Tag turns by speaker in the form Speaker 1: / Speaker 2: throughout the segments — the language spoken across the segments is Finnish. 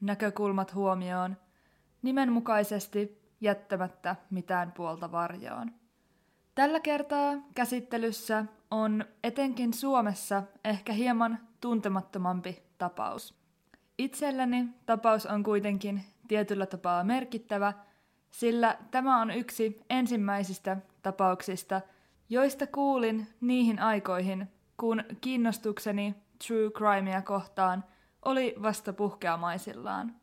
Speaker 1: näkökulmat huomioon, nimenmukaisesti jättämättä mitään puolta varjoon. Tällä kertaa käsittelyssä on etenkin Suomessa ehkä hieman tuntemattomampi tapaus. Itselleni tapaus on kuitenkin tietyllä tapaa merkittävä, sillä tämä on yksi ensimmäisistä tapauksista, joista kuulin niihin aikoihin, kun kiinnostukseni true crimea kohtaan oli vasta puhkeamaisillaan.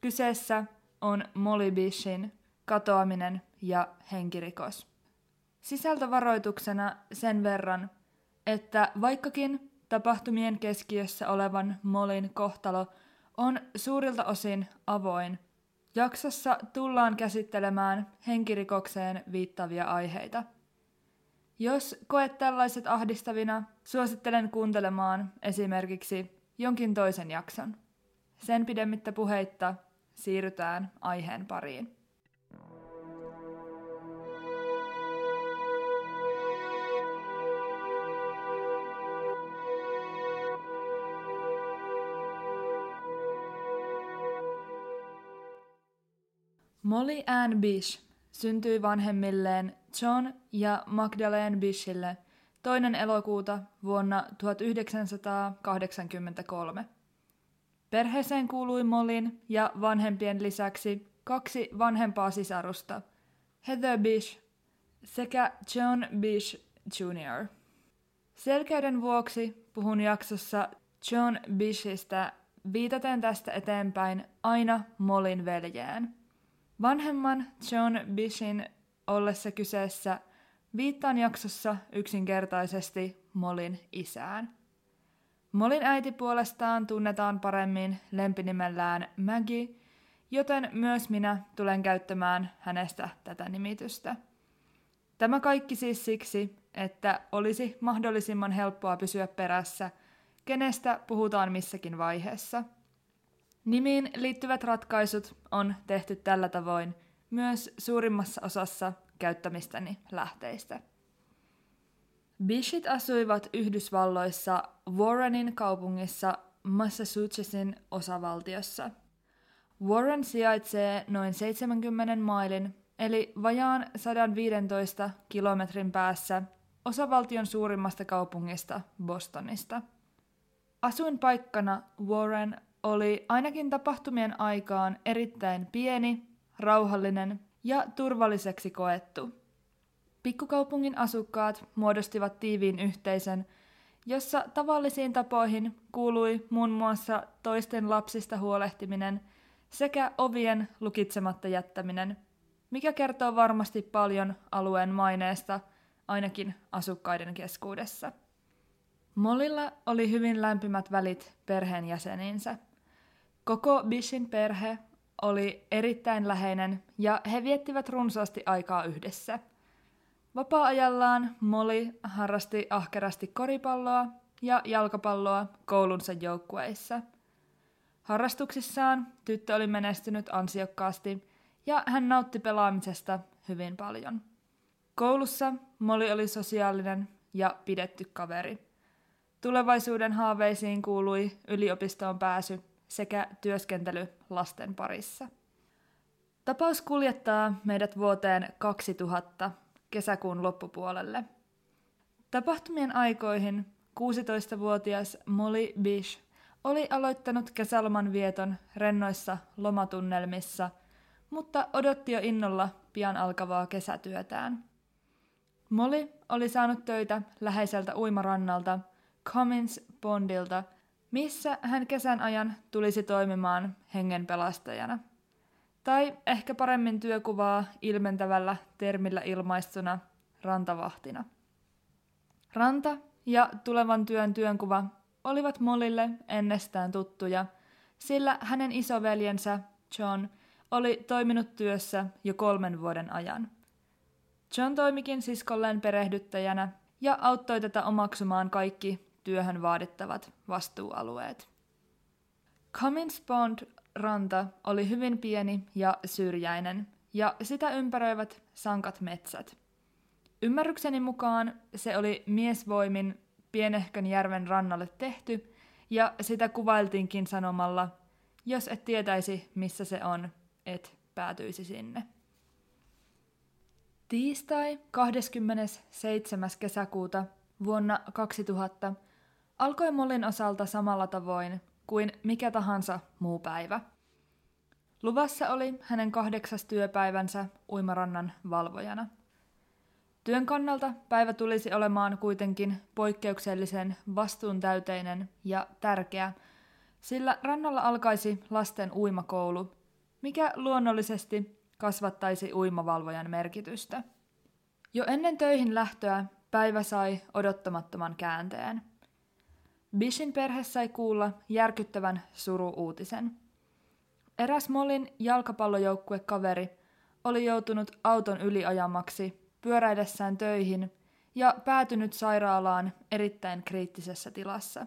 Speaker 1: Kyseessä on Molly Bishin katoaminen ja henkirikos. Sisältövaroituksena sen verran, että vaikkakin tapahtumien keskiössä olevan Molin kohtalo on suurilta osin avoin, jaksossa tullaan käsittelemään henkirikokseen viittavia aiheita. Jos koet tällaiset ahdistavina, suosittelen kuuntelemaan esimerkiksi jonkin toisen jakson. Sen pidemmittä puheitta siirrytään aiheen pariin. Molly Ann Bish syntyi vanhemmilleen John ja Magdalene Bishille toinen elokuuta vuonna 1983. Perheeseen kuului Mollin ja vanhempien lisäksi kaksi vanhempaa sisarusta, Heather Bish sekä John Bish Jr. Selkeyden vuoksi puhun jaksossa John Bishistä viitaten tästä eteenpäin aina Molin veljeen. Vanhemman John Bishin ollessa kyseessä viittaan jaksossa yksinkertaisesti Molin isään. Molin äiti puolestaan tunnetaan paremmin lempinimellään Maggie, joten myös minä tulen käyttämään hänestä tätä nimitystä. Tämä kaikki siis siksi, että olisi mahdollisimman helppoa pysyä perässä, kenestä puhutaan missäkin vaiheessa – Nimiin liittyvät ratkaisut on tehty tällä tavoin myös suurimmassa osassa käyttämistäni lähteistä. Bishit asuivat Yhdysvalloissa Warrenin kaupungissa Massachusettsin osavaltiossa. Warren sijaitsee noin 70 mailin, eli vajaan 115 kilometrin päässä osavaltion suurimmasta kaupungista Bostonista. Asuinpaikkana Warren oli ainakin tapahtumien aikaan erittäin pieni, rauhallinen ja turvalliseksi koettu. Pikkukaupungin asukkaat muodostivat tiiviin yhteisön, jossa tavallisiin tapoihin kuului muun muassa toisten lapsista huolehtiminen sekä ovien lukitsematta jättäminen, mikä kertoo varmasti paljon alueen maineesta, ainakin asukkaiden keskuudessa. Mollilla oli hyvin lämpimät välit perheenjäseniinsä – Koko Bishin perhe oli erittäin läheinen ja he viettivät runsaasti aikaa yhdessä. Vapaa-ajallaan Molly harrasti ahkerasti koripalloa ja jalkapalloa koulunsa joukkueissa. Harrastuksissaan tyttö oli menestynyt ansiokkaasti ja hän nautti pelaamisesta hyvin paljon. Koulussa Molly oli sosiaalinen ja pidetty kaveri. Tulevaisuuden haaveisiin kuului yliopistoon pääsy sekä työskentely lasten parissa. Tapaus kuljettaa meidät vuoteen 2000 kesäkuun loppupuolelle. Tapahtumien aikoihin 16-vuotias Molly Bish oli aloittanut kesäloman vieton rennoissa lomatunnelmissa, mutta odotti jo innolla pian alkavaa kesätyötään. Molly oli saanut töitä läheiseltä uimarannalta Cummins Bondilta – missä hän kesän ajan tulisi toimimaan hengenpelastajana. Tai ehkä paremmin työkuvaa ilmentävällä termillä ilmaistuna rantavahtina. Ranta ja tulevan työn työnkuva olivat Molille ennestään tuttuja, sillä hänen isoveljensä John, oli toiminut työssä jo kolmen vuoden ajan. John toimikin siskolleen perehdyttäjänä ja auttoi tätä omaksumaan kaikki työhön vaadittavat vastuualueet. Cummins Pond ranta oli hyvin pieni ja syrjäinen, ja sitä ympäröivät sankat metsät. Ymmärrykseni mukaan se oli miesvoimin pienehkön järven rannalle tehty, ja sitä kuvailtiinkin sanomalla, jos et tietäisi, missä se on, et päätyisi sinne. Tiistai 27. kesäkuuta vuonna 2000 alkoi Mollin osalta samalla tavoin kuin mikä tahansa muu päivä. Luvassa oli hänen kahdeksas työpäivänsä uimarannan valvojana. Työn kannalta päivä tulisi olemaan kuitenkin poikkeuksellisen vastuuntäyteinen ja tärkeä, sillä rannalla alkaisi lasten uimakoulu, mikä luonnollisesti kasvattaisi uimavalvojan merkitystä. Jo ennen töihin lähtöä päivä sai odottamattoman käänteen – Bishin perhe sai kuulla järkyttävän suru-uutisen. Eräs Molin jalkapallojoukkuekaveri oli joutunut auton yliajamaksi pyöräidessään töihin ja päätynyt sairaalaan erittäin kriittisessä tilassa.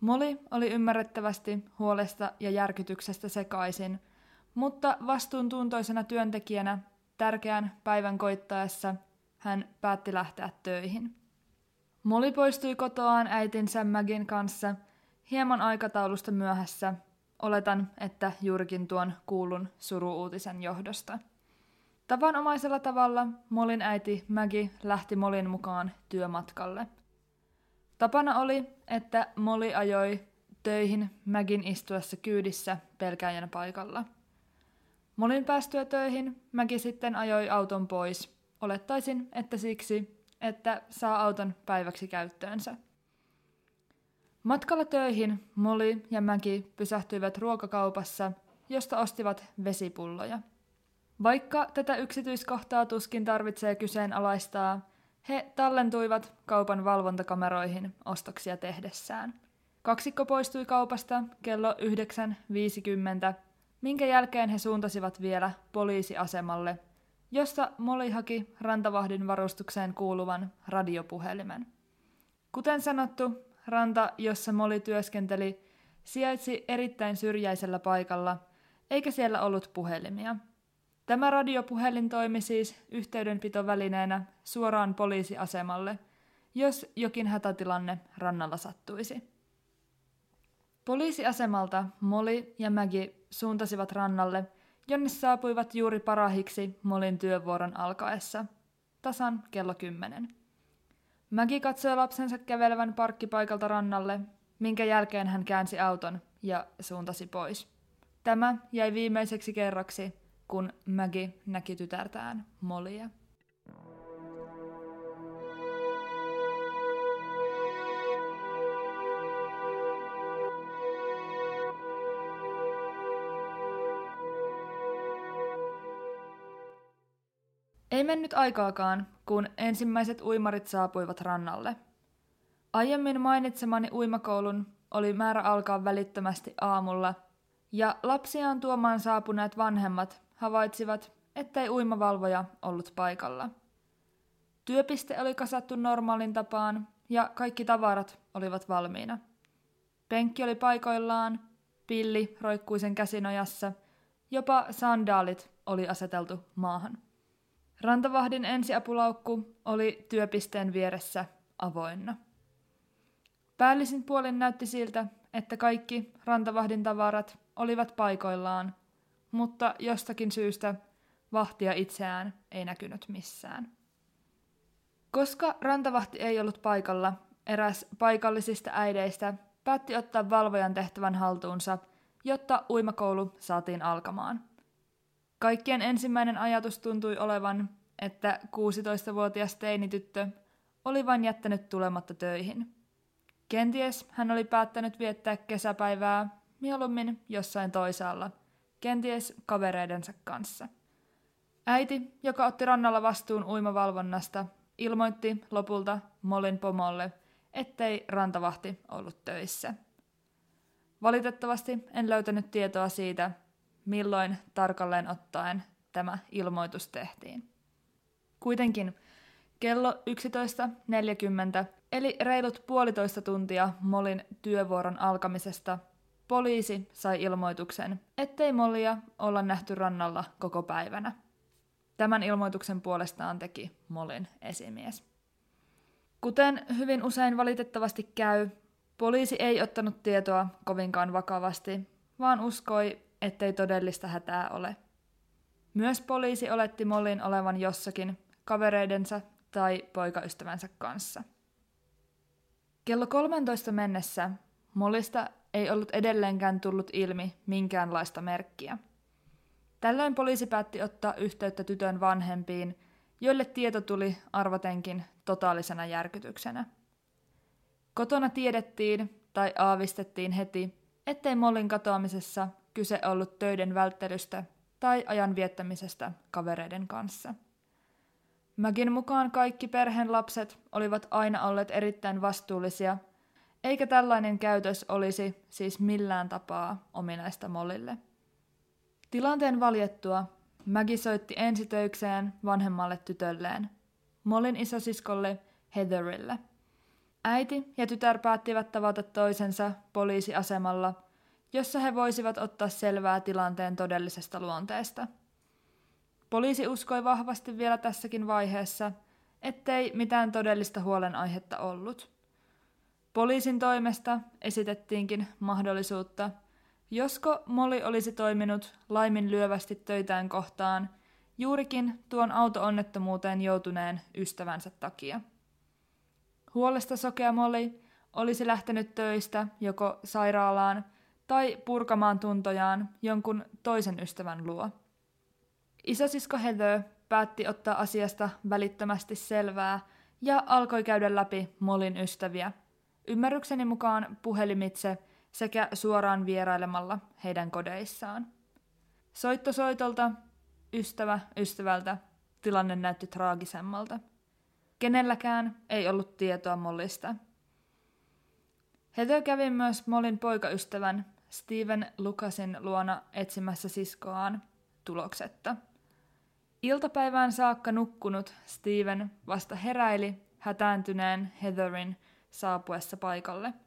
Speaker 1: Moli oli ymmärrettävästi huolesta ja järkytyksestä sekaisin, mutta vastuuntuntoisena työntekijänä tärkeän päivän koittaessa hän päätti lähteä töihin. Molly poistui kotoaan äitinsä Magin kanssa hieman aikataulusta myöhässä. Oletan, että juurikin tuon kuulun suruuutisen johdosta. Tavanomaisella tavalla Molin äiti Maggie lähti Molin mukaan työmatkalle. Tapana oli, että Molly ajoi töihin Magin istuessa kyydissä pelkäjän paikalla. Molin päästyä töihin Maggie sitten ajoi auton pois. Olettaisin, että siksi, että saa auton päiväksi käyttöönsä. Matkalla töihin Molly ja Mäki pysähtyivät ruokakaupassa, josta ostivat vesipulloja. Vaikka tätä yksityiskohtaa tuskin tarvitsee kyseenalaistaa, he tallentuivat kaupan valvontakameroihin ostoksia tehdessään. Kaksikko poistui kaupasta kello 9.50, minkä jälkeen he suuntasivat vielä poliisiasemalle josta Molly haki rantavahdin varustukseen kuuluvan radiopuhelimen. Kuten sanottu, ranta, jossa Molly työskenteli, sijaitsi erittäin syrjäisellä paikalla, eikä siellä ollut puhelimia. Tämä radiopuhelin toimi siis yhteydenpitovälineenä suoraan poliisiasemalle, jos jokin hätätilanne rannalla sattuisi. Poliisiasemalta Molly ja Maggie suuntasivat rannalle – jonne saapuivat juuri parahiksi Molin työvuoron alkaessa, tasan kello kymmenen. Mäki katsoi lapsensa kävelevän parkkipaikalta rannalle, minkä jälkeen hän käänsi auton ja suuntasi pois. Tämä jäi viimeiseksi kerraksi, kun Mägi näki tytärtään Molia. Ei mennyt aikaakaan, kun ensimmäiset uimarit saapuivat rannalle. Aiemmin mainitsemani uimakoulun oli määrä alkaa välittömästi aamulla, ja lapsiaan tuomaan saapuneet vanhemmat havaitsivat, ettei uimavalvoja ollut paikalla. Työpiste oli kasattu normaalin tapaan, ja kaikki tavarat olivat valmiina. Penkki oli paikoillaan, pilli roikkui sen käsinojassa, jopa sandaalit oli aseteltu maahan. Rantavahdin ensiapulaukku oli työpisteen vieressä avoinna. Päällisin puolin näytti siltä, että kaikki rantavahdin tavarat olivat paikoillaan, mutta jostakin syystä vahtia itseään ei näkynyt missään. Koska rantavahti ei ollut paikalla, eräs paikallisista äideistä päätti ottaa valvojan tehtävän haltuunsa, jotta uimakoulu saatiin alkamaan – Kaikkien ensimmäinen ajatus tuntui olevan, että 16-vuotias teinityttö oli vain jättänyt tulematta töihin. Kenties hän oli päättänyt viettää kesäpäivää mieluummin jossain toisaalla, kenties kavereidensa kanssa. Äiti, joka otti rannalla vastuun uimavalvonnasta, ilmoitti lopulta Molin pomolle, ettei rantavahti ollut töissä. Valitettavasti en löytänyt tietoa siitä, milloin tarkalleen ottaen tämä ilmoitus tehtiin. Kuitenkin kello 11.40, eli reilut puolitoista tuntia Molin työvuoron alkamisesta, poliisi sai ilmoituksen, ettei Molia olla nähty rannalla koko päivänä. Tämän ilmoituksen puolestaan teki Molin esimies. Kuten hyvin usein valitettavasti käy, poliisi ei ottanut tietoa kovinkaan vakavasti, vaan uskoi, ettei todellista hätää ole. Myös poliisi oletti Mollin olevan jossakin kavereidensa tai poikaystävänsä kanssa. Kello 13 mennessä Mollista ei ollut edelleenkään tullut ilmi minkäänlaista merkkiä. Tällöin poliisi päätti ottaa yhteyttä tytön vanhempiin, joille tieto tuli arvatenkin totaalisena järkytyksenä. Kotona tiedettiin tai aavistettiin heti, ettei Mollin katoamisessa kyse ollut töiden välttelystä tai ajan viettämisestä kavereiden kanssa. Mäkin mukaan kaikki perheen lapset olivat aina olleet erittäin vastuullisia, eikä tällainen käytös olisi siis millään tapaa ominaista Mollille. Tilanteen valjettua Maggie soitti ensitöikseen vanhemmalle tytölleen, Mollin isosiskolle Heatherille. Äiti ja tytär päättivät tavata toisensa poliisiasemalla, jossa he voisivat ottaa selvää tilanteen todellisesta luonteesta. Poliisi uskoi vahvasti vielä tässäkin vaiheessa, ettei mitään todellista huolenaihetta ollut. Poliisin toimesta esitettiinkin mahdollisuutta – Josko Molly olisi toiminut laiminlyövästi töitään kohtaan juurikin tuon auto-onnettomuuteen joutuneen ystävänsä takia. Huolesta sokea Molly olisi lähtenyt töistä joko sairaalaan tai purkamaan tuntojaan jonkun toisen ystävän luo. Isosisko Heather päätti ottaa asiasta välittömästi selvää ja alkoi käydä läpi Molin ystäviä. Ymmärrykseni mukaan puhelimitse – sekä suoraan vierailemalla heidän kodeissaan. Soitto soitolta, ystävä ystävältä, tilanne näytti traagisemmalta. Kenelläkään ei ollut tietoa Mollista. Heather kävi myös Mollin poikaystävän Steven Lucasin luona etsimässä siskoaan tuloksetta. Iltapäivään saakka nukkunut Steven vasta heräili hätääntyneen Heatherin saapuessa paikalle –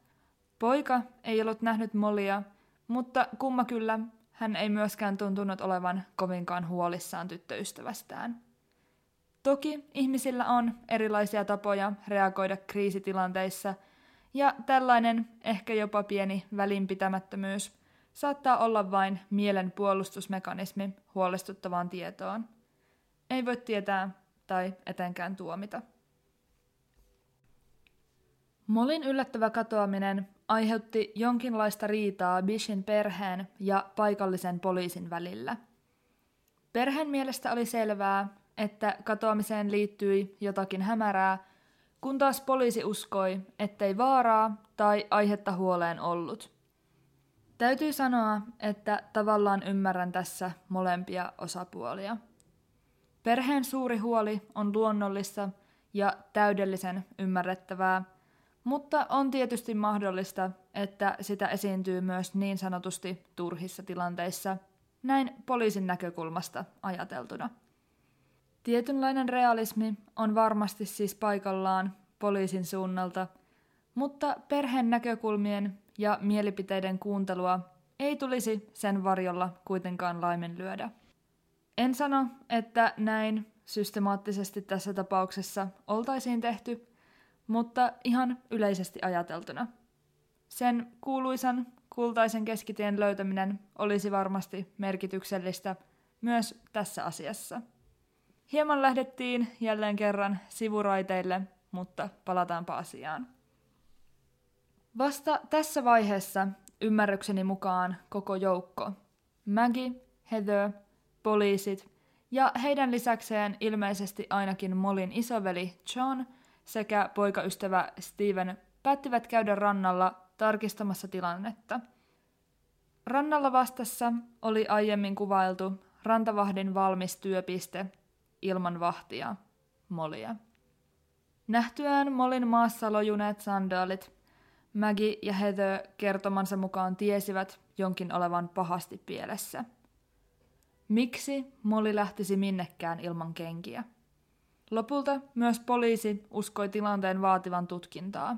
Speaker 1: Poika ei ollut nähnyt Molia, mutta kumma kyllä hän ei myöskään tuntunut olevan kovinkaan huolissaan tyttöystävästään. Toki ihmisillä on erilaisia tapoja reagoida kriisitilanteissa, ja tällainen ehkä jopa pieni välinpitämättömyys saattaa olla vain mielen puolustusmekanismi huolestuttavaan tietoon. Ei voi tietää tai etenkään tuomita. Molin yllättävä katoaminen aiheutti jonkinlaista riitaa Bishin perheen ja paikallisen poliisin välillä. Perheen mielestä oli selvää, että katoamiseen liittyi jotakin hämärää, kun taas poliisi uskoi, ettei vaaraa tai aihetta huoleen ollut. Täytyy sanoa, että tavallaan ymmärrän tässä molempia osapuolia. Perheen suuri huoli on luonnollista ja täydellisen ymmärrettävää – mutta on tietysti mahdollista, että sitä esiintyy myös niin sanotusti turhissa tilanteissa, näin poliisin näkökulmasta ajateltuna. Tietynlainen realismi on varmasti siis paikallaan poliisin suunnalta, mutta perheen näkökulmien ja mielipiteiden kuuntelua ei tulisi sen varjolla kuitenkaan laiminlyödä. En sano, että näin systemaattisesti tässä tapauksessa oltaisiin tehty, mutta ihan yleisesti ajateltuna. Sen kuuluisan kultaisen keskitien löytäminen olisi varmasti merkityksellistä myös tässä asiassa. Hieman lähdettiin jälleen kerran sivuraiteille, mutta palataanpa asiaan. Vasta tässä vaiheessa ymmärrykseni mukaan koko joukko, Maggie, Heather, poliisit ja heidän lisäkseen ilmeisesti ainakin Molin isoveli John – sekä poikaystävä Steven päättivät käydä rannalla tarkistamassa tilannetta. Rannalla vastassa oli aiemmin kuvailtu rantavahdin valmis työpiste ilman vahtia, Molia. Nähtyään Molin maassa lojuneet sandaalit, Maggie ja Heather kertomansa mukaan tiesivät jonkin olevan pahasti pielessä. Miksi Molly lähtisi minnekään ilman kenkiä? Lopulta myös poliisi uskoi tilanteen vaativan tutkintaa.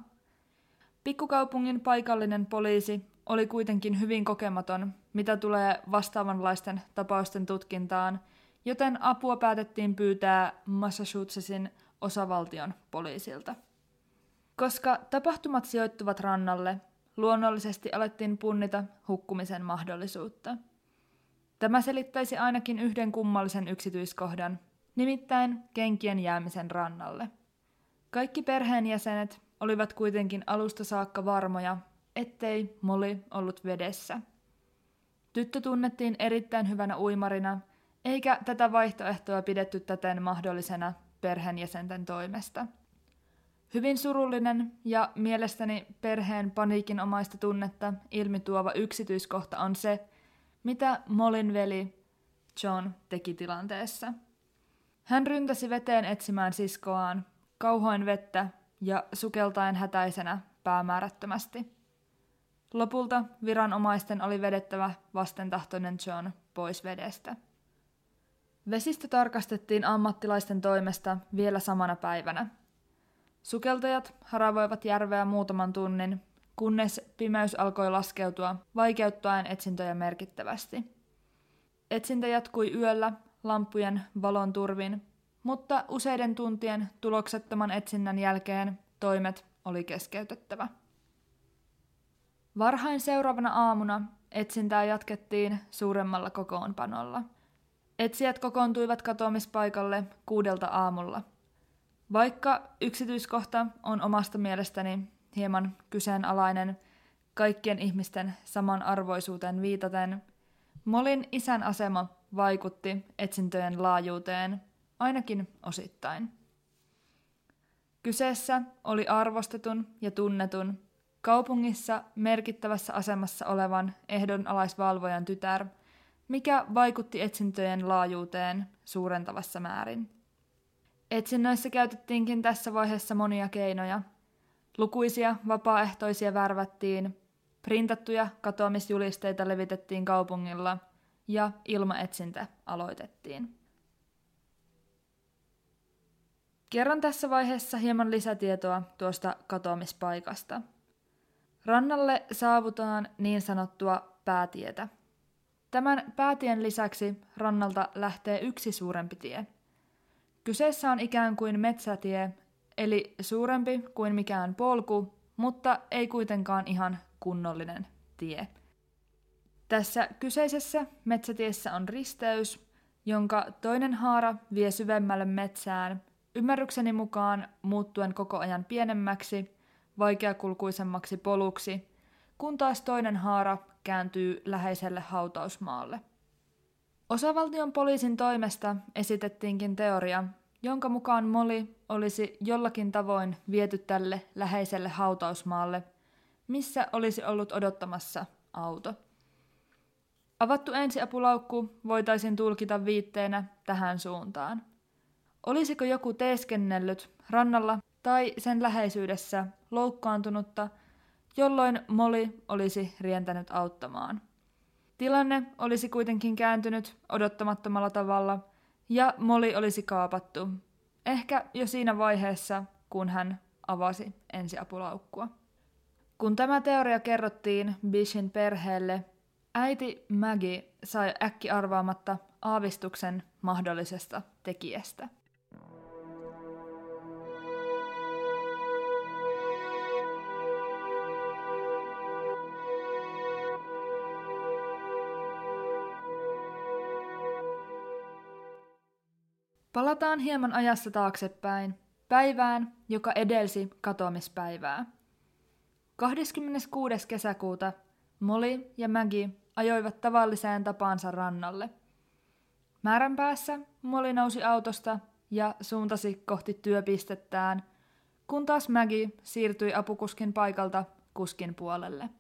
Speaker 1: Pikkukaupungin paikallinen poliisi oli kuitenkin hyvin kokematon, mitä tulee vastaavanlaisten tapausten tutkintaan, joten apua päätettiin pyytää Massachusettsin osavaltion poliisilta. Koska tapahtumat sijoittuvat rannalle, luonnollisesti alettiin punnita hukkumisen mahdollisuutta. Tämä selittäisi ainakin yhden kummallisen yksityiskohdan, nimittäin kenkien jäämisen rannalle. Kaikki perheenjäsenet olivat kuitenkin alusta saakka varmoja, ettei Molly ollut vedessä. Tyttö tunnettiin erittäin hyvänä uimarina, eikä tätä vaihtoehtoa pidetty täten mahdollisena perheenjäsenten toimesta. Hyvin surullinen ja mielestäni perheen paniikinomaista tunnetta ilmituova yksityiskohta on se, mitä Molin veli John teki tilanteessa. Hän ryntäsi veteen etsimään siskoaan, kauhoin vettä ja sukeltaen hätäisenä päämäärättömästi. Lopulta viranomaisten oli vedettävä vastentahtoinen John pois vedestä. Vesistö tarkastettiin ammattilaisten toimesta vielä samana päivänä. Sukeltajat haravoivat järveä muutaman tunnin, kunnes pimeys alkoi laskeutua, vaikeuttaen etsintöjä merkittävästi. Etsintä jatkui yöllä lampujen valon turvin, mutta useiden tuntien tuloksettoman etsinnän jälkeen toimet oli keskeytettävä. Varhain seuraavana aamuna etsintää jatkettiin suuremmalla kokoonpanolla. Etsijät kokoontuivat katoamispaikalle kuudelta aamulla. Vaikka yksityiskohta on omasta mielestäni hieman kyseenalainen kaikkien ihmisten samanarvoisuuteen viitaten, Molin isän asema vaikutti etsintöjen laajuuteen, ainakin osittain. Kyseessä oli arvostetun ja tunnetun, kaupungissa merkittävässä asemassa olevan ehdonalaisvalvojan tytär, mikä vaikutti etsintöjen laajuuteen suurentavassa määrin. Etsinnöissä käytettiinkin tässä vaiheessa monia keinoja. Lukuisia vapaaehtoisia värvättiin, printattuja katoamisjulisteita levitettiin kaupungilla ja ilmaetsintä aloitettiin. Kerron tässä vaiheessa hieman lisätietoa tuosta katoamispaikasta. Rannalle saavutaan niin sanottua päätietä. Tämän päätien lisäksi rannalta lähtee yksi suurempi tie. Kyseessä on ikään kuin metsätie, eli suurempi kuin mikään polku, mutta ei kuitenkaan ihan kunnollinen tie. Tässä kyseisessä metsätiessä on risteys, jonka toinen haara vie syvemmälle metsään Ymmärrykseni mukaan muuttuen koko ajan pienemmäksi, vaikeakulkuisemmaksi poluksi, kun taas toinen haara kääntyy läheiselle hautausmaalle. Osavaltion poliisin toimesta esitettiinkin teoria, jonka mukaan Moli olisi jollakin tavoin viety tälle läheiselle hautausmaalle, missä olisi ollut odottamassa auto. Avattu ensiapulaukku voitaisiin tulkita viitteenä tähän suuntaan. Olisiko joku teeskennellyt rannalla tai sen läheisyydessä loukkaantunutta, jolloin Moli olisi rientänyt auttamaan. Tilanne olisi kuitenkin kääntynyt odottamattomalla tavalla ja Moli olisi kaapattu, ehkä jo siinä vaiheessa, kun hän avasi ensiapulaukkua. Kun tämä teoria kerrottiin Bishin perheelle, äiti Maggie sai äkki arvaamatta aavistuksen mahdollisesta tekijästä. Palataan hieman ajassa taaksepäin, päivään, joka edelsi katoamispäivää. 26. kesäkuuta Molly ja Maggie ajoivat tavalliseen tapaansa rannalle. Määrän päässä Molly nousi autosta ja suuntasi kohti työpistettään, kun taas Maggie siirtyi apukuskin paikalta kuskin puolelle.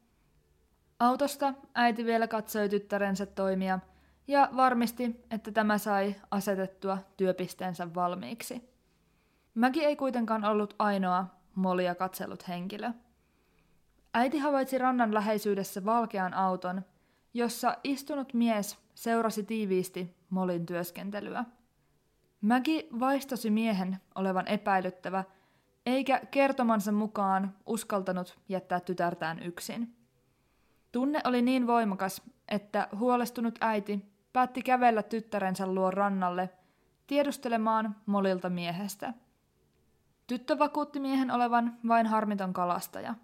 Speaker 1: Autosta äiti vielä katsoi tyttärensä toimia – ja varmisti, että tämä sai asetettua työpisteensä valmiiksi. Mäki ei kuitenkaan ollut ainoa Molia katsellut henkilö. Äiti havaitsi rannan läheisyydessä valkean auton, jossa istunut mies seurasi tiiviisti Molin työskentelyä. Maggie vaistosi miehen olevan epäilyttävä, eikä kertomansa mukaan uskaltanut jättää tytärtään yksin. Tunne oli niin voimakas, että huolestunut äiti päätti kävellä tyttärensä luo rannalle tiedustelemaan Molilta miehestä. Tyttö vakuutti miehen olevan vain harmiton kalastaja.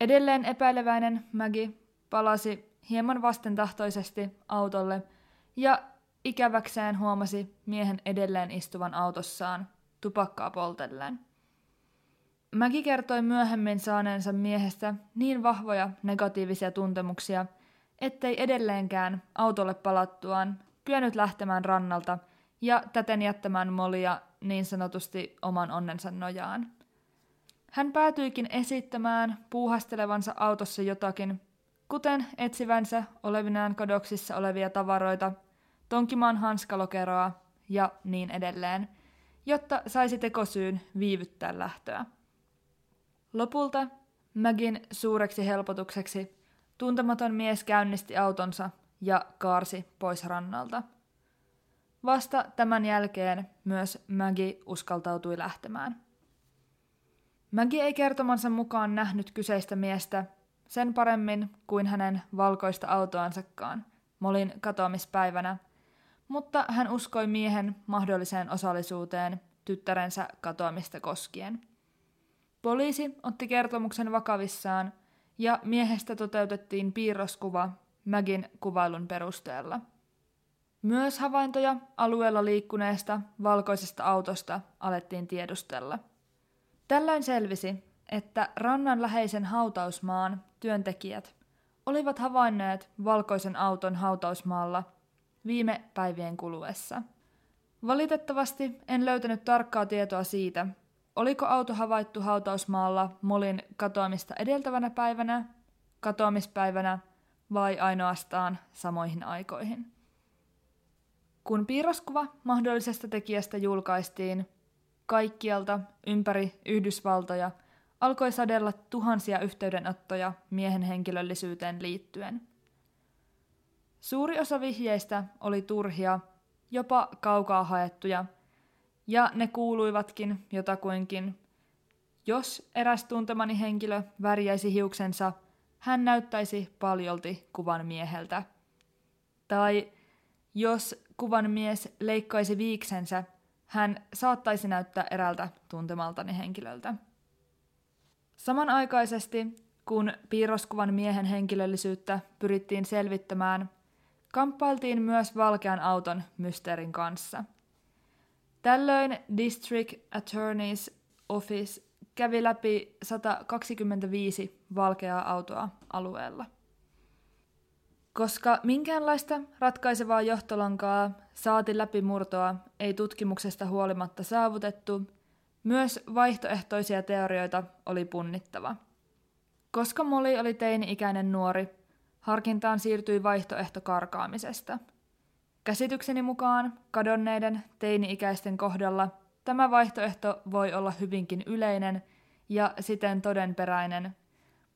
Speaker 1: Edelleen epäileväinen Maggie palasi hieman vastentahtoisesti autolle ja ikäväkseen huomasi miehen edelleen istuvan autossaan tupakkaa poltellen. Mäki kertoi myöhemmin saaneensa miehestä niin vahvoja negatiivisia tuntemuksia, ettei edelleenkään autolle palattuaan kyennyt lähtemään rannalta ja täten jättämään Molia niin sanotusti oman onnensa nojaan. Hän päätyikin esittämään puuhastelevansa autossa jotakin, kuten etsivänsä olevinaan kadoksissa olevia tavaroita, tonkimaan hanskalokeroa ja niin edelleen, jotta saisi tekosyyn viivyttää lähtöä. Lopulta Magin suureksi helpotukseksi tuntematon mies käynnisti autonsa ja kaarsi pois rannalta. Vasta tämän jälkeen myös Maggie uskaltautui lähtemään. Maggie ei kertomansa mukaan nähnyt kyseistä miestä sen paremmin kuin hänen valkoista autoansakaan Molin katoamispäivänä, mutta hän uskoi miehen mahdolliseen osallisuuteen tyttärensä katoamista koskien. Poliisi otti kertomuksen vakavissaan ja miehestä toteutettiin piirroskuva Magin kuvailun perusteella. Myös havaintoja alueella liikkuneesta valkoisesta autosta alettiin tiedustella. Tällöin selvisi, että rannan läheisen hautausmaan työntekijät olivat havainneet valkoisen auton hautausmaalla viime päivien kuluessa. Valitettavasti en löytänyt tarkkaa tietoa siitä, Oliko auto havaittu hautausmaalla Molin katoamista edeltävänä päivänä, katoamispäivänä vai ainoastaan samoihin aikoihin? Kun piirroskuva mahdollisesta tekijästä julkaistiin, kaikkialta ympäri Yhdysvaltoja alkoi sadella tuhansia yhteydenottoja miehen henkilöllisyyteen liittyen. Suuri osa vihjeistä oli turhia, jopa kaukaa haettuja – ja ne kuuluivatkin jotakuinkin. Jos eräs tuntemani henkilö värjäisi hiuksensa, hän näyttäisi paljolti kuvan mieheltä. Tai jos kuvan mies leikkaisi viiksensä, hän saattaisi näyttää erältä tuntemaltani henkilöltä. Samanaikaisesti, kun piirroskuvan miehen henkilöllisyyttä pyrittiin selvittämään, kamppailtiin myös valkean auton mysteerin kanssa – Tällöin District Attorney's Office kävi läpi 125 valkeaa autoa alueella. Koska minkäänlaista ratkaisevaa johtolankaa saati läpimurtoa ei tutkimuksesta huolimatta saavutettu, myös vaihtoehtoisia teorioita oli punnittava. Koska Molly oli teini-ikäinen nuori, harkintaan siirtyi vaihtoehto karkaamisesta – Käsitykseni mukaan kadonneiden teini-ikäisten kohdalla tämä vaihtoehto voi olla hyvinkin yleinen ja siten todenperäinen,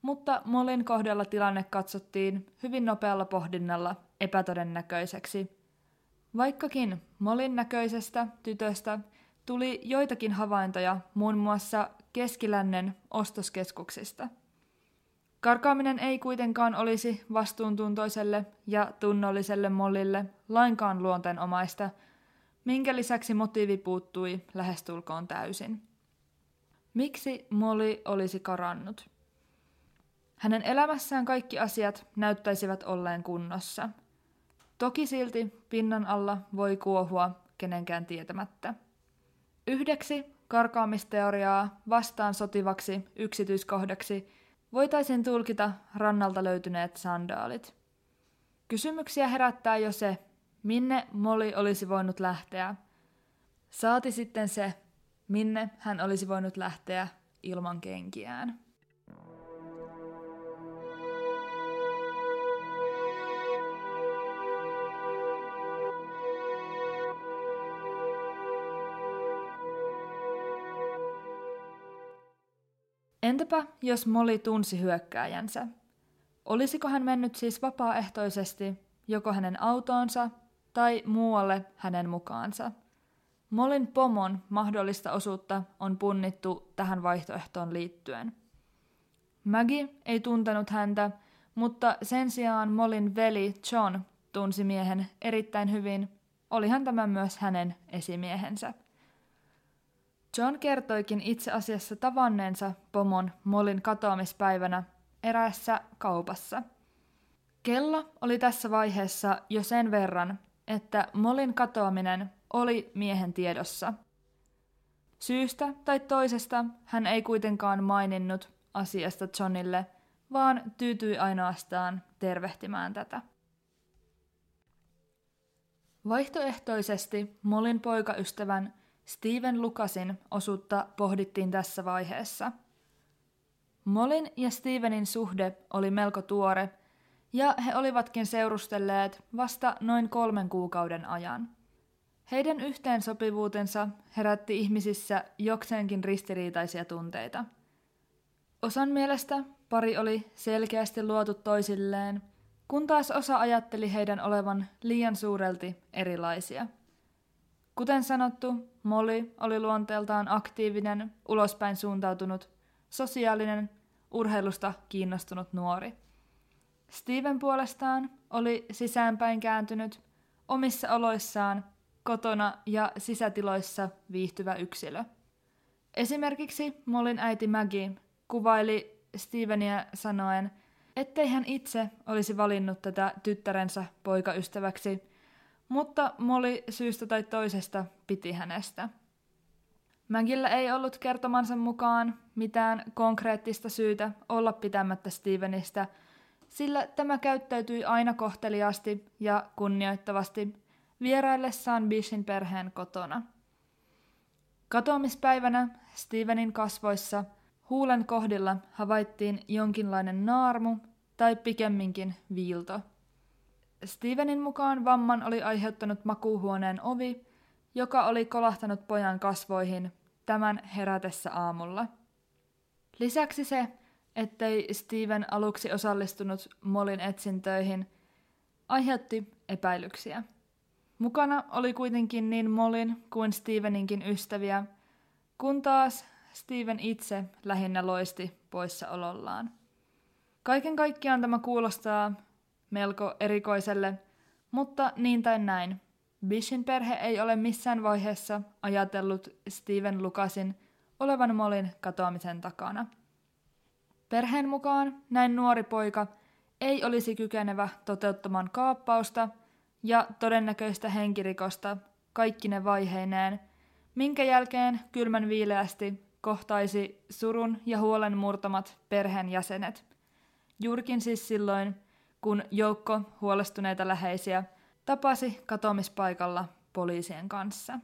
Speaker 1: mutta Molin kohdalla tilanne katsottiin hyvin nopealla pohdinnalla epätodennäköiseksi. Vaikkakin Molin näköisestä tytöstä tuli joitakin havaintoja muun muassa keskilännen ostoskeskuksista – Karkaaminen ei kuitenkaan olisi vastuuntuntoiselle ja tunnolliselle Mollille lainkaan luonteenomaista, minkä lisäksi motiivi puuttui lähestulkoon täysin. Miksi Molly olisi karannut? Hänen elämässään kaikki asiat näyttäisivät olleen kunnossa. Toki silti pinnan alla voi kuohua kenenkään tietämättä. Yhdeksi karkaamisteoriaa vastaan sotivaksi yksityiskohdaksi – voitaisiin tulkita rannalta löytyneet sandaalit. Kysymyksiä herättää jo se, minne Molly olisi voinut lähteä. Saati sitten se, minne hän olisi voinut lähteä ilman kenkiään. Entäpä jos Molly tunsi hyökkääjänsä? Olisiko hän mennyt siis vapaaehtoisesti joko hänen autoonsa tai muualle hänen mukaansa. Molin pomon mahdollista osuutta on punnittu tähän vaihtoehtoon liittyen. Maggie ei tuntenut häntä, mutta sen sijaan Molin veli John tunsi miehen erittäin hyvin, olihan tämä myös hänen esimiehensä. John kertoikin itse asiassa tavanneensa pomon Molin katoamispäivänä eräässä kaupassa. Kello oli tässä vaiheessa jo sen verran, että Molin katoaminen oli miehen tiedossa. Syystä tai toisesta hän ei kuitenkaan maininnut asiasta Johnille, vaan tyytyi ainoastaan tervehtimään tätä. Vaihtoehtoisesti Molin poikaystävän Steven Lukasin osuutta pohdittiin tässä vaiheessa. Molin ja Stevenin suhde oli melko tuore, ja he olivatkin seurustelleet vasta noin kolmen kuukauden ajan. Heidän yhteensopivuutensa herätti ihmisissä jokseenkin ristiriitaisia tunteita. Osan mielestä pari oli selkeästi luotu toisilleen, kun taas osa ajatteli heidän olevan liian suurelti erilaisia – Kuten sanottu, Molly oli luonteeltaan aktiivinen, ulospäin suuntautunut, sosiaalinen, urheilusta kiinnostunut nuori. Steven puolestaan oli sisäänpäin kääntynyt, omissa oloissaan, kotona ja sisätiloissa viihtyvä yksilö. Esimerkiksi Molin äiti Maggie kuvaili Stevenia sanoen, ettei hän itse olisi valinnut tätä tyttärensä poikaystäväksi – mutta Molly syystä tai toisesta piti hänestä. Magilla ei ollut kertomansa mukaan mitään konkreettista syytä olla pitämättä Stevenistä, sillä tämä käyttäytyi aina kohteliaasti ja kunnioittavasti vieraillessaan Bishin perheen kotona. Katoamispäivänä Stevenin kasvoissa huulen kohdilla havaittiin jonkinlainen naarmu tai pikemminkin viilto – Stevenin mukaan vamman oli aiheuttanut makuuhuoneen ovi, joka oli kolahtanut pojan kasvoihin tämän herätessä aamulla. Lisäksi se, ettei Steven aluksi osallistunut Molin etsintöihin, aiheutti epäilyksiä. Mukana oli kuitenkin niin Molin kuin Steveninkin ystäviä, kun taas Steven itse lähinnä loisti poissaolollaan. Kaiken kaikkiaan tämä kuulostaa melko erikoiselle, mutta niin tai näin. Bishin perhe ei ole missään vaiheessa ajatellut Steven Lucasin olevan Molin katoamisen takana. Perheen mukaan näin nuori poika ei olisi kykenevä toteuttamaan kaappausta ja todennäköistä henkirikosta kaikkine vaiheineen, minkä jälkeen kylmän viileästi kohtaisi surun ja huolen murtamat perheenjäsenet. Juurikin siis silloin, kun joukko huolestuneita läheisiä tapasi katoamispaikalla poliisien kanssa.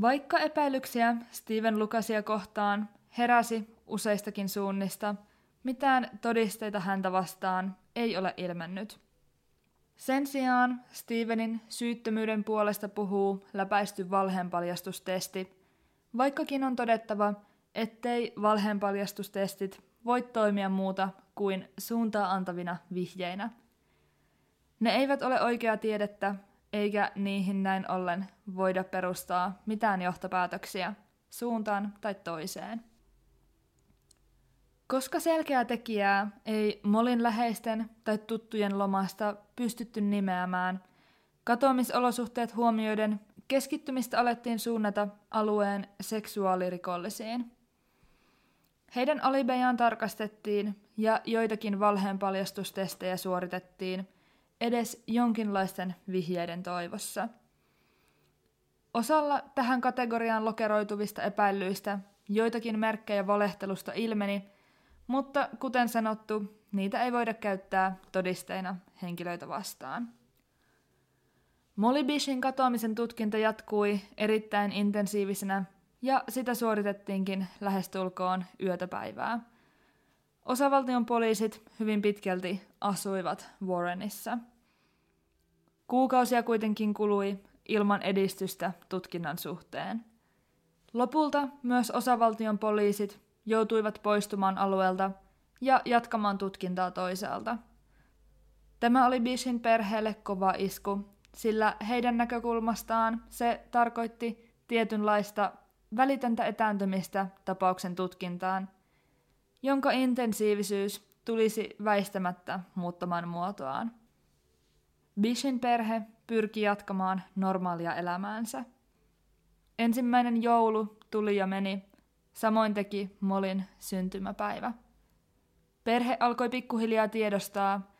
Speaker 1: Vaikka epäilyksiä Steven Lukasia kohtaan heräsi useistakin suunnista, mitään todisteita häntä vastaan ei ole ilmennyt. Sen sijaan Stevenin syyttömyyden puolesta puhuu läpäisty valheenpaljastustesti, vaikkakin on todettava, ettei valheenpaljastustestit voi toimia muuta kuin suuntaa antavina vihjeinä. Ne eivät ole oikeaa tiedettä, eikä niihin näin ollen voida perustaa mitään johtopäätöksiä suuntaan tai toiseen. Koska selkeää tekijää ei Molin läheisten tai tuttujen lomasta pystytty nimeämään, katoamisolosuhteet huomioiden keskittymistä alettiin suunnata alueen seksuaalirikollisiin. Heidän alibejaan tarkastettiin ja joitakin valheenpaljastustestejä suoritettiin edes jonkinlaisten vihjeiden toivossa. Osalla tähän kategoriaan lokeroituvista epäilyistä joitakin merkkejä valehtelusta ilmeni, mutta kuten sanottu, niitä ei voida käyttää todisteina henkilöitä vastaan. Molly Bishin katoamisen tutkinta jatkui erittäin intensiivisenä ja sitä suoritettiinkin lähestulkoon yötäpäivää. Osavaltion poliisit hyvin pitkälti asuivat Warrenissa. Kuukausia kuitenkin kului ilman edistystä tutkinnan suhteen. Lopulta myös osavaltion poliisit joutuivat poistumaan alueelta ja jatkamaan tutkintaa toisaalta. Tämä oli Bishin perheelle kova isku, sillä heidän näkökulmastaan se tarkoitti tietynlaista välitöntä etääntymistä tapauksen tutkintaan, jonka intensiivisyys tulisi väistämättä muuttamaan muotoaan. Bishin perhe pyrki jatkamaan normaalia elämäänsä. Ensimmäinen joulu tuli ja meni, samoin teki Molin syntymäpäivä. Perhe alkoi pikkuhiljaa tiedostaa,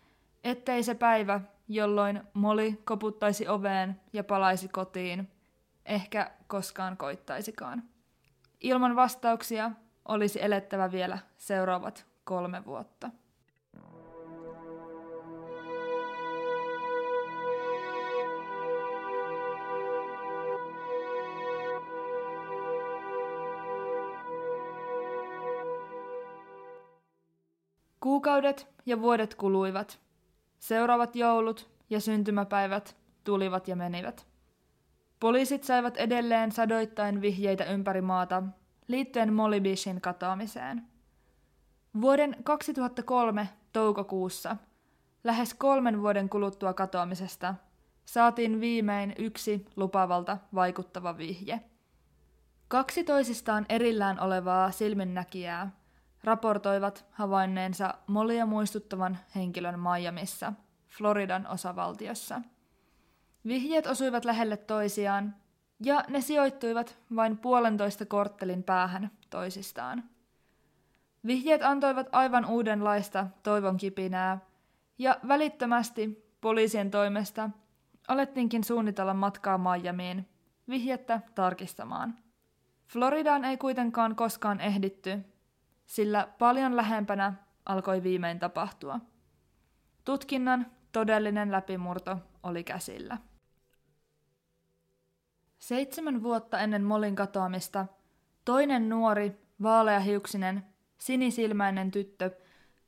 Speaker 1: ettei se päivä, jolloin Moli koputtaisi oveen ja palaisi kotiin, ehkä koskaan koittaisikaan. Ilman vastauksia olisi elettävä vielä seuraavat kolme vuotta. Kuukaudet ja vuodet kuluivat. Seuraavat joulut ja syntymäpäivät tulivat ja menivät. Poliisit saivat edelleen sadoittain vihjeitä ympäri maata liittyen Molly Bishin katoamiseen. Vuoden 2003 toukokuussa, lähes kolmen vuoden kuluttua katoamisesta, saatiin viimein yksi lupavalta vaikuttava vihje. Kaksi toisistaan erillään olevaa silminnäkijää raportoivat havainneensa Mollia muistuttavan henkilön Miamissa, Floridan osavaltiossa. Vihjeet osuivat lähelle toisiaan, ja ne sijoittuivat vain puolentoista korttelin päähän toisistaan. Vihjeet antoivat aivan uudenlaista toivon kipinää, ja välittömästi poliisien toimesta alettiinkin suunnitella matkaa Miamiin vihjettä tarkistamaan. Floridaan ei kuitenkaan koskaan ehditty, sillä paljon lähempänä alkoi viimein tapahtua. Tutkinnan todellinen läpimurto oli käsillä. Seitsemän vuotta ennen Molin katoamista toinen nuori, vaaleahiuksinen, sinisilmäinen tyttö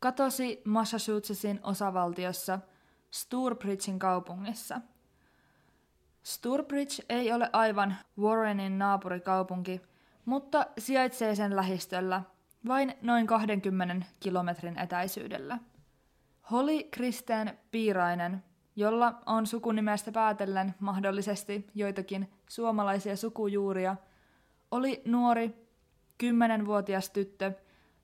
Speaker 1: katosi Massachusettsin osavaltiossa Sturbridgein kaupungissa. Sturbridge ei ole aivan Warrenin naapurikaupunki, mutta sijaitsee sen lähistöllä – vain noin 20 kilometrin etäisyydellä. Holly Kristeen Piirainen, jolla on sukunimestä päätellen mahdollisesti joitakin suomalaisia sukujuuria, oli nuori, kymmenenvuotias tyttö,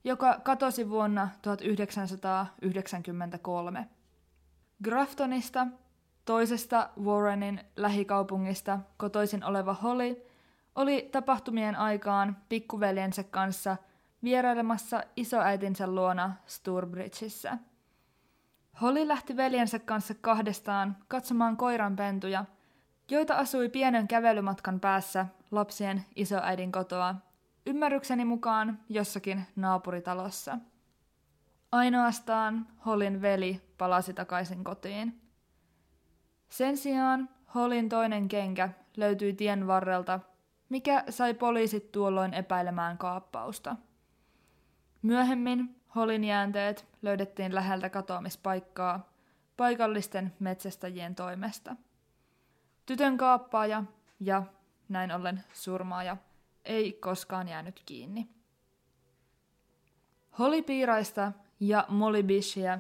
Speaker 1: joka katosi vuonna 1993. Graftonista, toisesta Warrenin lähikaupungista kotoisin oleva Holly, oli tapahtumien aikaan pikkuveljensä kanssa – vierailemassa isoäitinsä luona Sturbridgeissa. Holly lähti veljensä kanssa kahdestaan katsomaan koiranpentuja, joita asui pienen kävelymatkan päässä lapsien isoäidin kotoa, ymmärrykseni mukaan jossakin naapuritalossa. Ainoastaan Hollin veli palasi takaisin kotiin. Sen sijaan Hollin toinen kenkä löytyi tien varrelta, mikä sai poliisit tuolloin epäilemään kaappausta. Myöhemmin Holin jäänteet löydettiin läheltä katoamispaikkaa paikallisten metsästäjien toimesta. Tytön kaappaaja ja näin ollen surmaaja ei koskaan jäänyt kiinni. Holly Piiraista ja Molly Bishia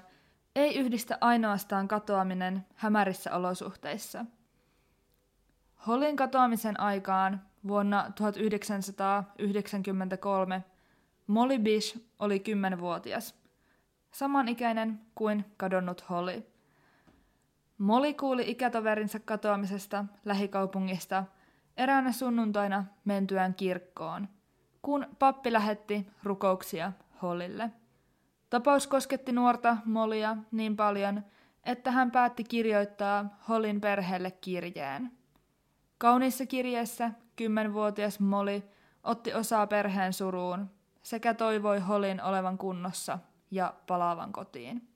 Speaker 1: ei yhdistä ainoastaan katoaminen hämärissä olosuhteissa. Hollin katoamisen aikaan vuonna 1993 Molly Bish oli kymmenvuotias, samanikäinen kuin kadonnut Holly. Molly kuuli ikätoverinsa katoamisesta lähikaupungista eräänä sunnuntaina mentyään kirkkoon, kun pappi lähetti rukouksia Hollylle. Tapaus kosketti nuorta Molia niin paljon, että hän päätti kirjoittaa Hollin perheelle kirjeen. Kauniissa kirjeessä kymmenvuotias Molly otti osaa perheen suruun sekä toivoi Holin olevan kunnossa ja palaavan kotiin.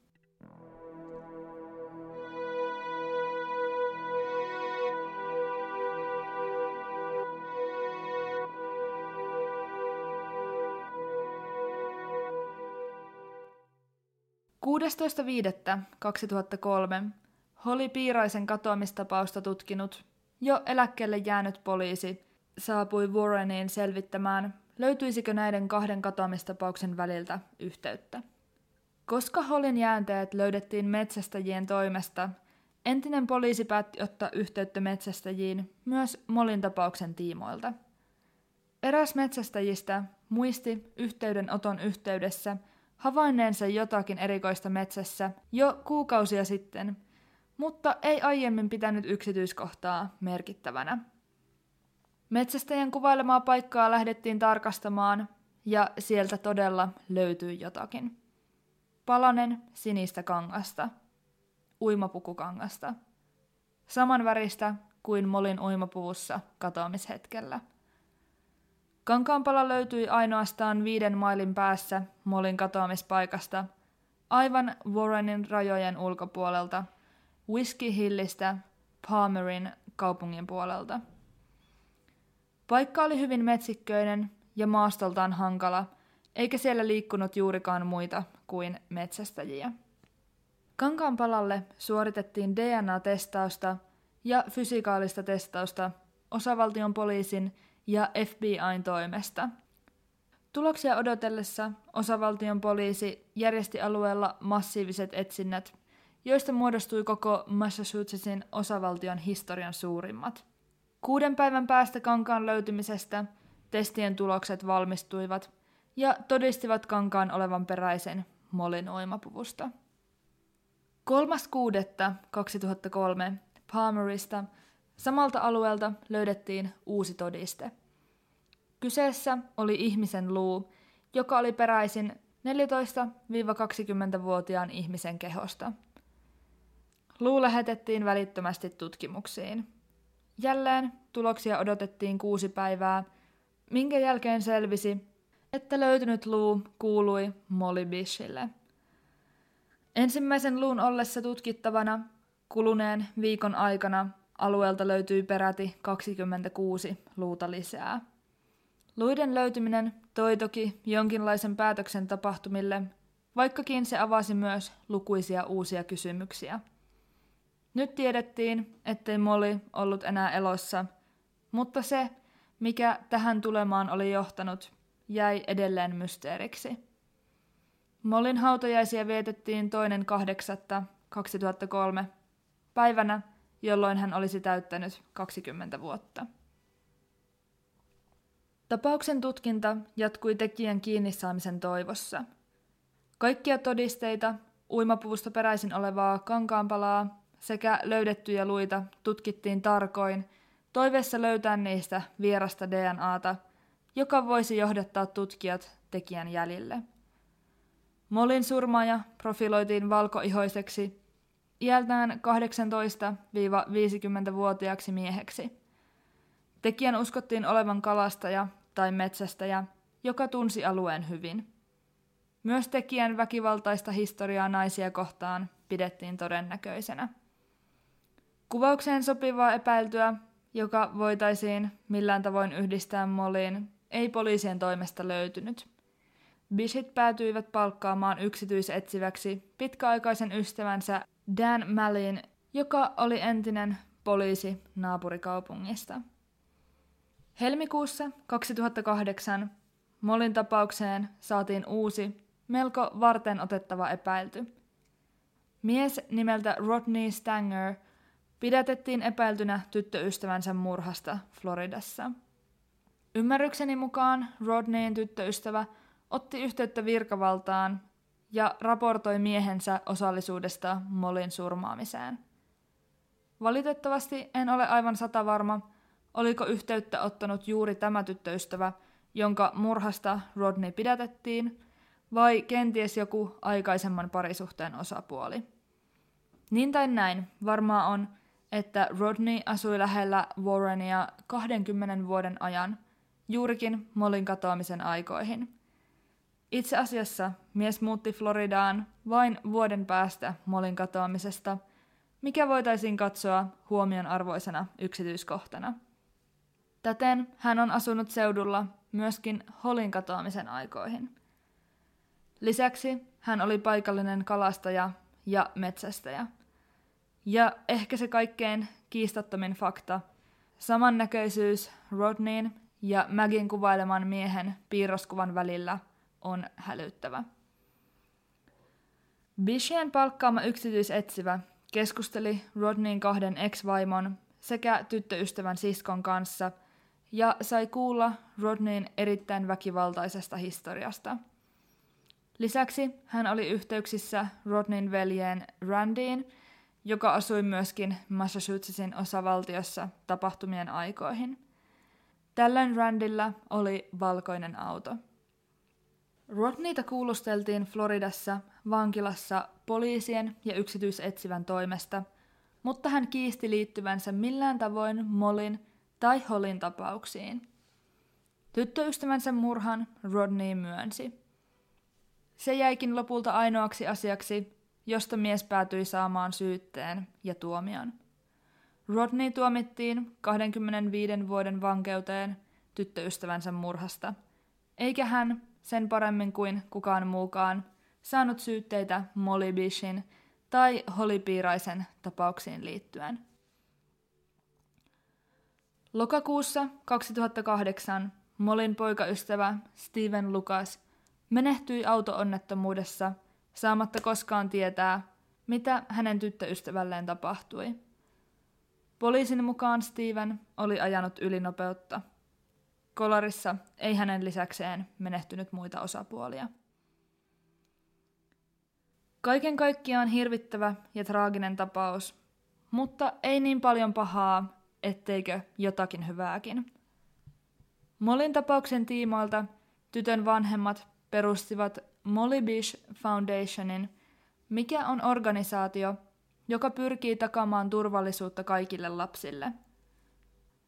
Speaker 1: 2003 Holly Piiraisen katoamistapausta tutkinut, jo eläkkeelle jäänyt poliisi saapui Warreniin selvittämään, löytyisikö näiden kahden katoamistapauksen väliltä yhteyttä. Koska Holin jäänteet löydettiin metsästäjien toimesta, entinen poliisi päätti ottaa yhteyttä metsästäjiin myös Molin tapauksen tiimoilta. Eräs metsästäjistä muisti yhteydenoton yhteydessä havainneensa jotakin erikoista metsässä jo kuukausia sitten, mutta ei aiemmin pitänyt yksityiskohtaa merkittävänä. Metsästäjän kuvailemaa paikkaa lähdettiin tarkastamaan ja sieltä todella löytyi jotakin. Palanen sinistä kangasta. Uimapukukangasta. Saman väristä kuin Molin uimapuvussa katoamishetkellä. Kankaanpala löytyi ainoastaan viiden mailin päässä Molin katoamispaikasta, aivan Warrenin rajojen ulkopuolelta, Whiskey Hillistä Palmerin kaupungin puolelta. Paikka oli hyvin metsikköinen ja maastoltaan hankala, eikä siellä liikkunut juurikaan muita kuin metsästäjiä. Kankaan palalle suoritettiin DNA-testausta ja fysikaalista testausta osavaltion poliisin ja FBIn toimesta. Tuloksia odotellessa osavaltion poliisi järjesti alueella massiiviset etsinnät, joista muodostui koko Massachusettsin osavaltion historian suurimmat. Kuuden päivän päästä kankaan löytymisestä testien tulokset valmistuivat ja todistivat kankaan olevan peräisen Molin oimapuvusta. 3.6.2003 Palmerista samalta alueelta löydettiin uusi todiste. Kyseessä oli ihmisen luu, joka oli peräisin 14-20-vuotiaan ihmisen kehosta. Luu lähetettiin välittömästi tutkimuksiin. Jälleen tuloksia odotettiin kuusi päivää, minkä jälkeen selvisi, että löytynyt luu kuului Molly Bishille. Ensimmäisen luun ollessa tutkittavana kuluneen viikon aikana alueelta löytyi peräti 26 luuta lisää. Luiden löytyminen toi toki jonkinlaisen päätöksen tapahtumille, vaikkakin se avasi myös lukuisia uusia kysymyksiä. Nyt tiedettiin, ettei Molly ollut enää elossa, mutta se, mikä tähän tulemaan oli johtanut, jäi edelleen mysteeriksi. Mollin hautajaisia vietettiin toinen kahdeksatta 2003, päivänä, jolloin hän olisi täyttänyt 20 vuotta. Tapauksen tutkinta jatkui tekijän kiinni saamisen toivossa. Kaikkia todisteita, uimapuvusta peräisin olevaa kankaanpalaa sekä löydettyjä luita tutkittiin tarkoin, toiveessa löytää niistä vierasta DNAta, joka voisi johdattaa tutkijat tekijän jäljille. Molin surmaaja profiloitiin valkoihoiseksi iältään 18-50-vuotiaaksi mieheksi. Tekijän uskottiin olevan kalastaja tai metsästäjä, joka tunsi alueen hyvin. Myös tekijän väkivaltaista historiaa naisia kohtaan pidettiin todennäköisenä. Kuvaukseen sopivaa epäiltyä, joka voitaisiin millään tavoin yhdistää Moliin, ei poliisien toimesta löytynyt. Bishit päätyivät palkkaamaan yksityisetsiväksi pitkäaikaisen ystävänsä Dan Mallin, joka oli entinen poliisi naapurikaupungista. Helmikuussa 2008 Molin tapaukseen saatiin uusi, melko varten otettava epäilty. Mies nimeltä Rodney Stanger pidätettiin epäiltynä tyttöystävänsä murhasta Floridassa. Ymmärrykseni mukaan Rodneyin tyttöystävä otti yhteyttä virkavaltaan ja raportoi miehensä osallisuudesta Molin surmaamiseen. Valitettavasti en ole aivan sata varma, oliko yhteyttä ottanut juuri tämä tyttöystävä, jonka murhasta Rodney pidätettiin, vai kenties joku aikaisemman parisuhteen osapuoli. Niin tai näin, varmaa on, että Rodney asui lähellä Warrenia 20 vuoden ajan, juurikin Molin katoamisen aikoihin – itse asiassa mies muutti Floridaan vain vuoden päästä Molin katoamisesta, mikä voitaisiin katsoa huomion arvoisena yksityiskohtana. Täten hän on asunut seudulla myöskin Holin katoamisen aikoihin. Lisäksi hän oli paikallinen kalastaja ja metsästäjä. Ja ehkä se kaikkein kiistattomin fakta, samannäköisyys Rodneyn ja Magin kuvaileman miehen piirroskuvan välillä – on hälyttävä. Bishien palkkaama yksityisetsivä keskusteli Rodneyn kahden ex-vaimon sekä tyttöystävän siskon kanssa ja sai kuulla Rodneyn erittäin väkivaltaisesta historiasta. Lisäksi hän oli yhteyksissä Rodneyn veljeen Randyin, joka asui myöskin Massachusettsin osavaltiossa tapahtumien aikoihin. Tällöin Randilla oli valkoinen auto. Rodneyta kuulusteltiin Floridassa vankilassa poliisien ja yksityisetsivän toimesta, mutta hän kiisti liittyvänsä millään tavoin Molin tai Holin tapauksiin. Tyttöystävänsä murhan Rodney myönsi. Se jäikin lopulta ainoaksi asiaksi, josta mies päätyi saamaan syytteen ja tuomion. Rodney tuomittiin 25 vuoden vankeuteen tyttöystävänsä murhasta, eikä hän sen paremmin kuin kukaan muukaan saanut syytteitä Molly Bishin tai Holly Piiraisen tapauksiin liittyen. Lokakuussa 2008 Molin poikaystävä Steven Lucas menehtyi autoonnettomuudessa saamatta koskaan tietää, mitä hänen tyttöystävälleen tapahtui. Poliisin mukaan Steven oli ajanut ylinopeutta. Kolarissa ei hänen lisäkseen menehtynyt muita osapuolia. Kaiken kaikkiaan hirvittävä ja traaginen tapaus, mutta ei niin paljon pahaa, etteikö jotakin hyvääkin. Molin tapauksen tiimoilta tytön vanhemmat perustivat Molly Bish Foundationin, mikä on organisaatio, joka pyrkii takaamaan turvallisuutta kaikille lapsille.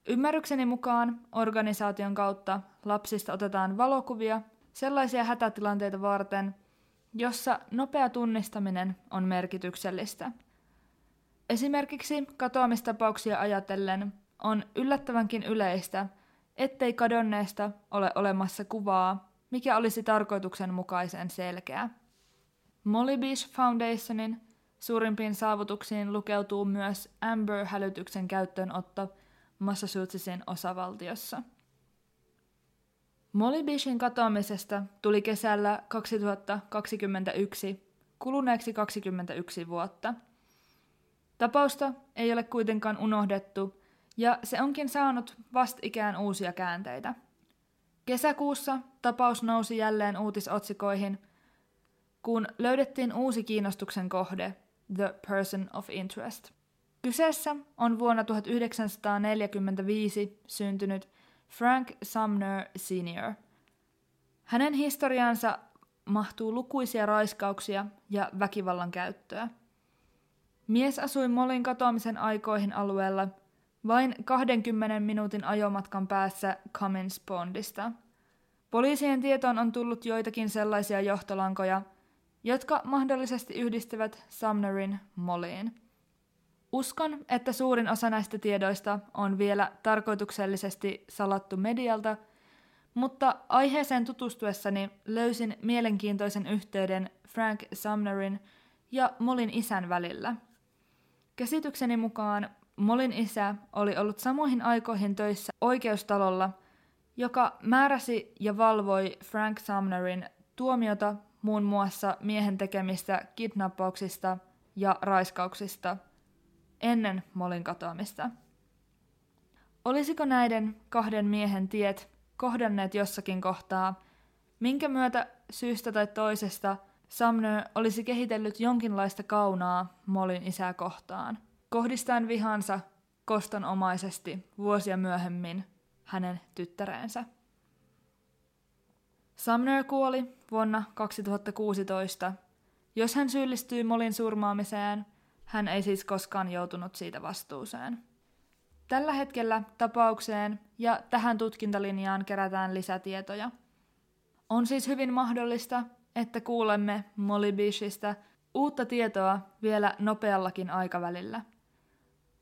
Speaker 1: Ymmärrykseni mukaan organisaation kautta lapsista otetaan valokuvia sellaisia hätätilanteita varten, jossa nopea tunnistaminen on merkityksellistä. Esimerkiksi katoamistapauksia ajatellen on yllättävänkin yleistä, ettei kadonneesta ole olemassa kuvaa, mikä olisi tarkoituksenmukaisen selkeä. Molly Beach Foundationin suurimpiin saavutuksiin lukeutuu myös Amber-hälytyksen käyttöönotto Massachusettsin osavaltiossa. Molly Beachin katoamisesta tuli kesällä 2021 kuluneeksi 21 vuotta. Tapausta ei ole kuitenkaan unohdettu ja se onkin saanut vastikään uusia käänteitä. Kesäkuussa tapaus nousi jälleen uutisotsikoihin, kun löydettiin uusi kiinnostuksen kohde, The Person of Interest. Kyseessä on vuonna 1945 syntynyt Frank Sumner Sr. Hänen historiansa mahtuu lukuisia raiskauksia ja väkivallan käyttöä. Mies asui Molin katoamisen aikoihin alueella vain 20 minuutin ajomatkan päässä Cummins Pondista. Poliisien tietoon on tullut joitakin sellaisia johtolankoja, jotka mahdollisesti yhdistävät Sumnerin Moliin. Uskon, että suurin osa näistä tiedoista on vielä tarkoituksellisesti salattu medialta, mutta aiheeseen tutustuessani löysin mielenkiintoisen yhteyden Frank Sumnerin ja Molin isän välillä. Käsitykseni mukaan Molin isä oli ollut samoihin aikoihin töissä oikeustalolla, joka määräsi ja valvoi Frank Sumnerin tuomiota muun muassa miehen tekemistä kidnappauksista ja raiskauksista ennen Molin katoamista. Olisiko näiden kahden miehen tiet kohdanneet jossakin kohtaa, minkä myötä syystä tai toisesta Sumner olisi kehitellyt jonkinlaista kaunaa Molin isää kohtaan, kohdistaen vihansa kostonomaisesti vuosia myöhemmin hänen tyttäreensä. Sumner kuoli vuonna 2016. Jos hän syyllistyy Molin surmaamiseen, hän ei siis koskaan joutunut siitä vastuuseen. Tällä hetkellä tapaukseen ja tähän tutkintalinjaan kerätään lisätietoja. On siis hyvin mahdollista, että kuulemme Molly Bishistä uutta tietoa vielä nopeallakin aikavälillä.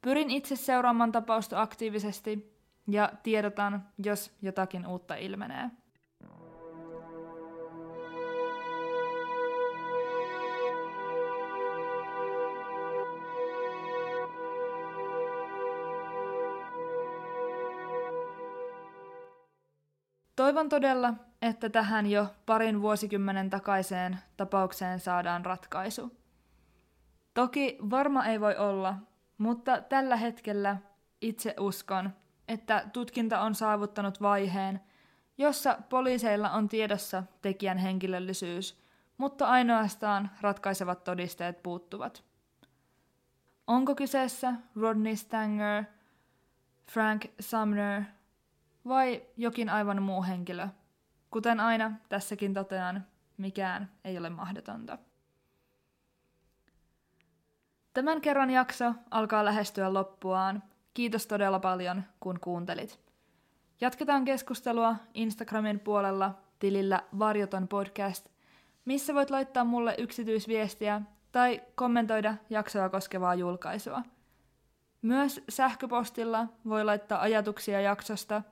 Speaker 1: Pyrin itse seuraamaan tapausta aktiivisesti ja tiedotan, jos jotakin uutta ilmenee. Toivon todella, että tähän jo parin vuosikymmenen takaiseen tapaukseen saadaan ratkaisu. Toki varma ei voi olla, mutta tällä hetkellä itse uskon, että tutkinta on saavuttanut vaiheen, jossa poliiseilla on tiedossa tekijän henkilöllisyys, mutta ainoastaan ratkaisevat todisteet puuttuvat. Onko kyseessä Rodney Stanger, Frank Sumner vai jokin aivan muu henkilö? Kuten aina, tässäkin totean, mikään ei ole mahdotonta. Tämän kerran jakso alkaa lähestyä loppuaan. Kiitos todella paljon, kun kuuntelit. Jatketaan keskustelua Instagramin puolella tilillä Varjoton podcast, missä voit laittaa mulle yksityisviestiä tai kommentoida jaksoa koskevaa julkaisua. Myös sähköpostilla voi laittaa ajatuksia jaksosta,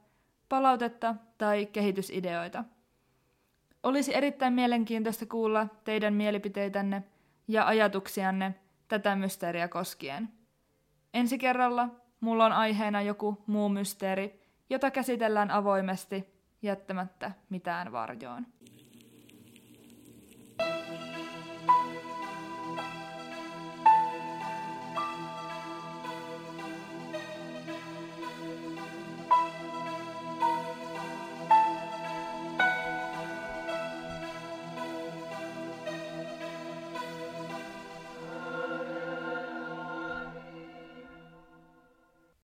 Speaker 1: palautetta tai kehitysideoita. Olisi erittäin mielenkiintoista kuulla teidän mielipiteitänne ja ajatuksianne tätä mysteeriä koskien. Ensi kerralla mulla on aiheena joku muu mysteeri, jota käsitellään avoimesti jättämättä mitään varjoon.